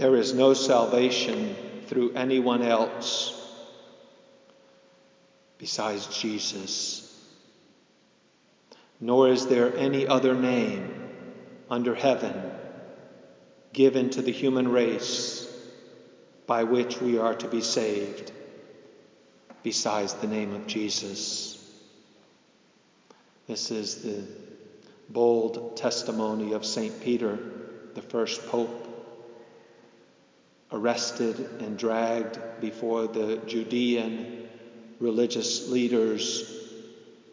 There is no salvation through anyone else besides Jesus. Nor is there any other name under heaven given to the human race by which we are to be saved besides the name of Jesus. This is the bold testimony of St. Peter, the first pope, arrested and dragged before the Judean religious leaders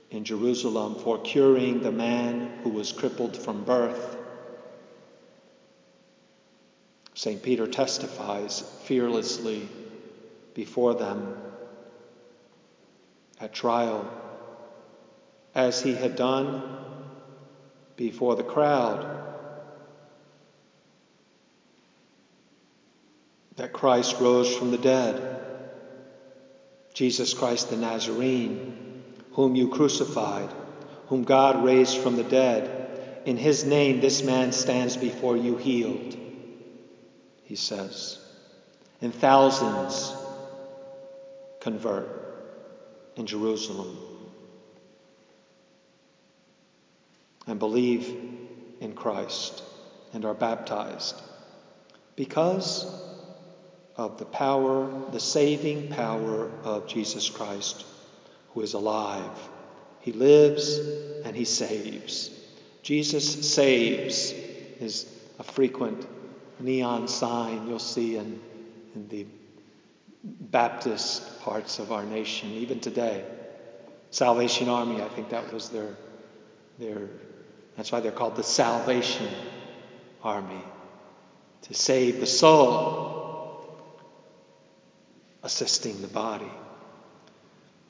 in Jerusalem for curing the man who was crippled from birth. St. Peter testifies fearlessly before them at trial, as he had done before the crowd, that Christ rose from the dead. Jesus Christ the Nazarene, whom you crucified, whom God raised from the dead. In his name, this man stands before you healed, he says. And thousands convert in Jerusalem and believe in Christ and are baptized because of the power, the saving power of Jesus Christ, who is alive. He lives and he saves. Jesus saves is a frequent neon sign you'll see in, in the Baptist parts of our nation, even today. Salvation Army, I think that was their, their that's why they're called the Salvation Army, to save the soul, assisting the body.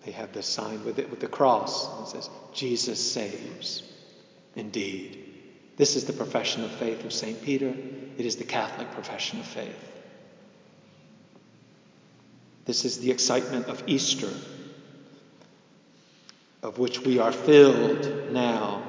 They have the sign with it with the cross, and it says, Jesus saves. Indeed. This is the profession of faith of St. Peter. It is the Catholic profession of faith. This is the excitement of Easter, of which we are filled now,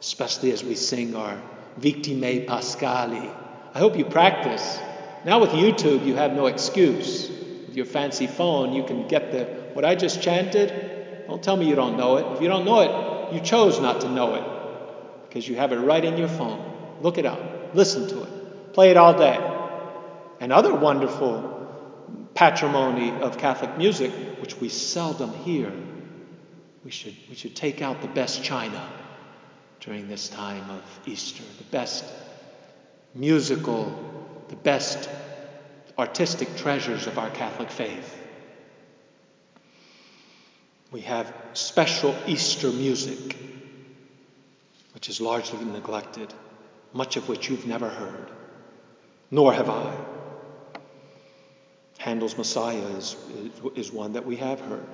especially as we sing our Victimae Paschali. I hope you practice. Now with YouTube, you have no excuse. Your fancy phone, you can get the what I just chanted. Don't tell me you don't know it. If you don't know it, you chose not to know it because you have it right in your phone. Look it up. Listen to it. Play it all day. And other wonderful patrimony of Catholic music, which we seldom hear. We should, we should take out the best china during this time of Easter, the best musical, the best artistic treasures of our Catholic faith. We have special Easter music, which is largely neglected, much of which you've never heard, nor have I. Handel's Messiah is, is, one that we have heard.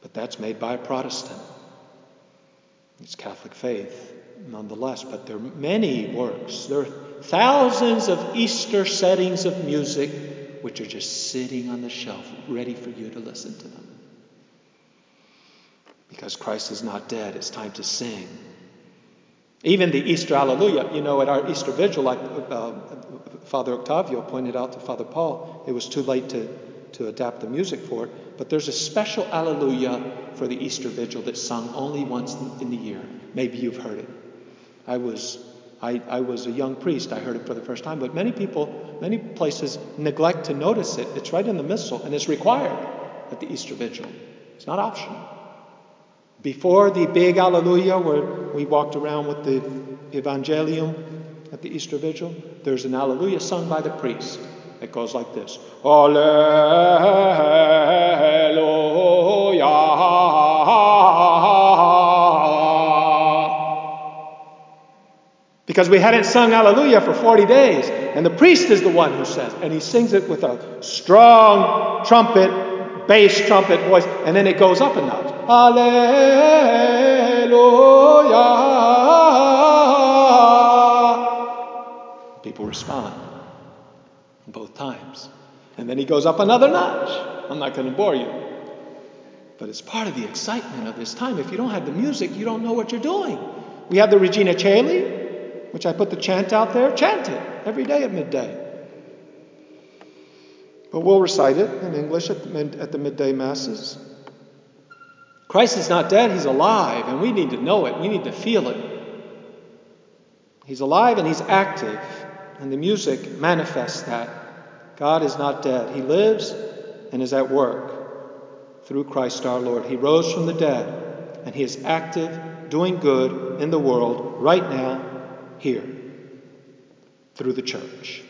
But that's made by a Protestant. It's Catholic faith, nonetheless. But there are many works. There are thousands of Easter settings of music which are just sitting on the shelf, ready for you to listen to them. Because Christ is not dead, it's time to sing. Even the Easter Alleluia, you know, at our Easter Vigil, like uh, Father Octavio pointed out to Father Paul, it was too late to, to adapt the music for it. But there's a special Alleluia for the Easter Vigil that's sung only once in the year. Maybe you've heard it. I was, I, I was a young priest. I heard it for the first time. But many people, many places neglect to notice it. It's right in the Missal, and it's required at the Easter Vigil. It's not optional. Before the big Alleluia, where we walked around with the Evangelium at the Easter Vigil, there's an Alleluia sung by the priest. It goes like this Because we hadn't sung Alleluia for 40 days, and the priest is the one who says, and he sings it with a strong trumpet, bass trumpet voice, and then it goes up a notch. Alleluia. People respond both times. And then he goes up another notch. I'm not going to bore you. But it's part of the excitement of this time. If you don't have the music, you don't know what you're doing. We have the Regina Caeli, which I put the chant out there. Chant it every day at midday. But we'll recite it in English at the, at the midday masses. Christ is not dead, he's alive, and we need to know it. We need to feel it. He's alive and he's active, and the music manifests that. God is not dead, he lives and is at work through Christ our Lord. He rose from the dead, and he is active, doing good in the world right now, here, through the church.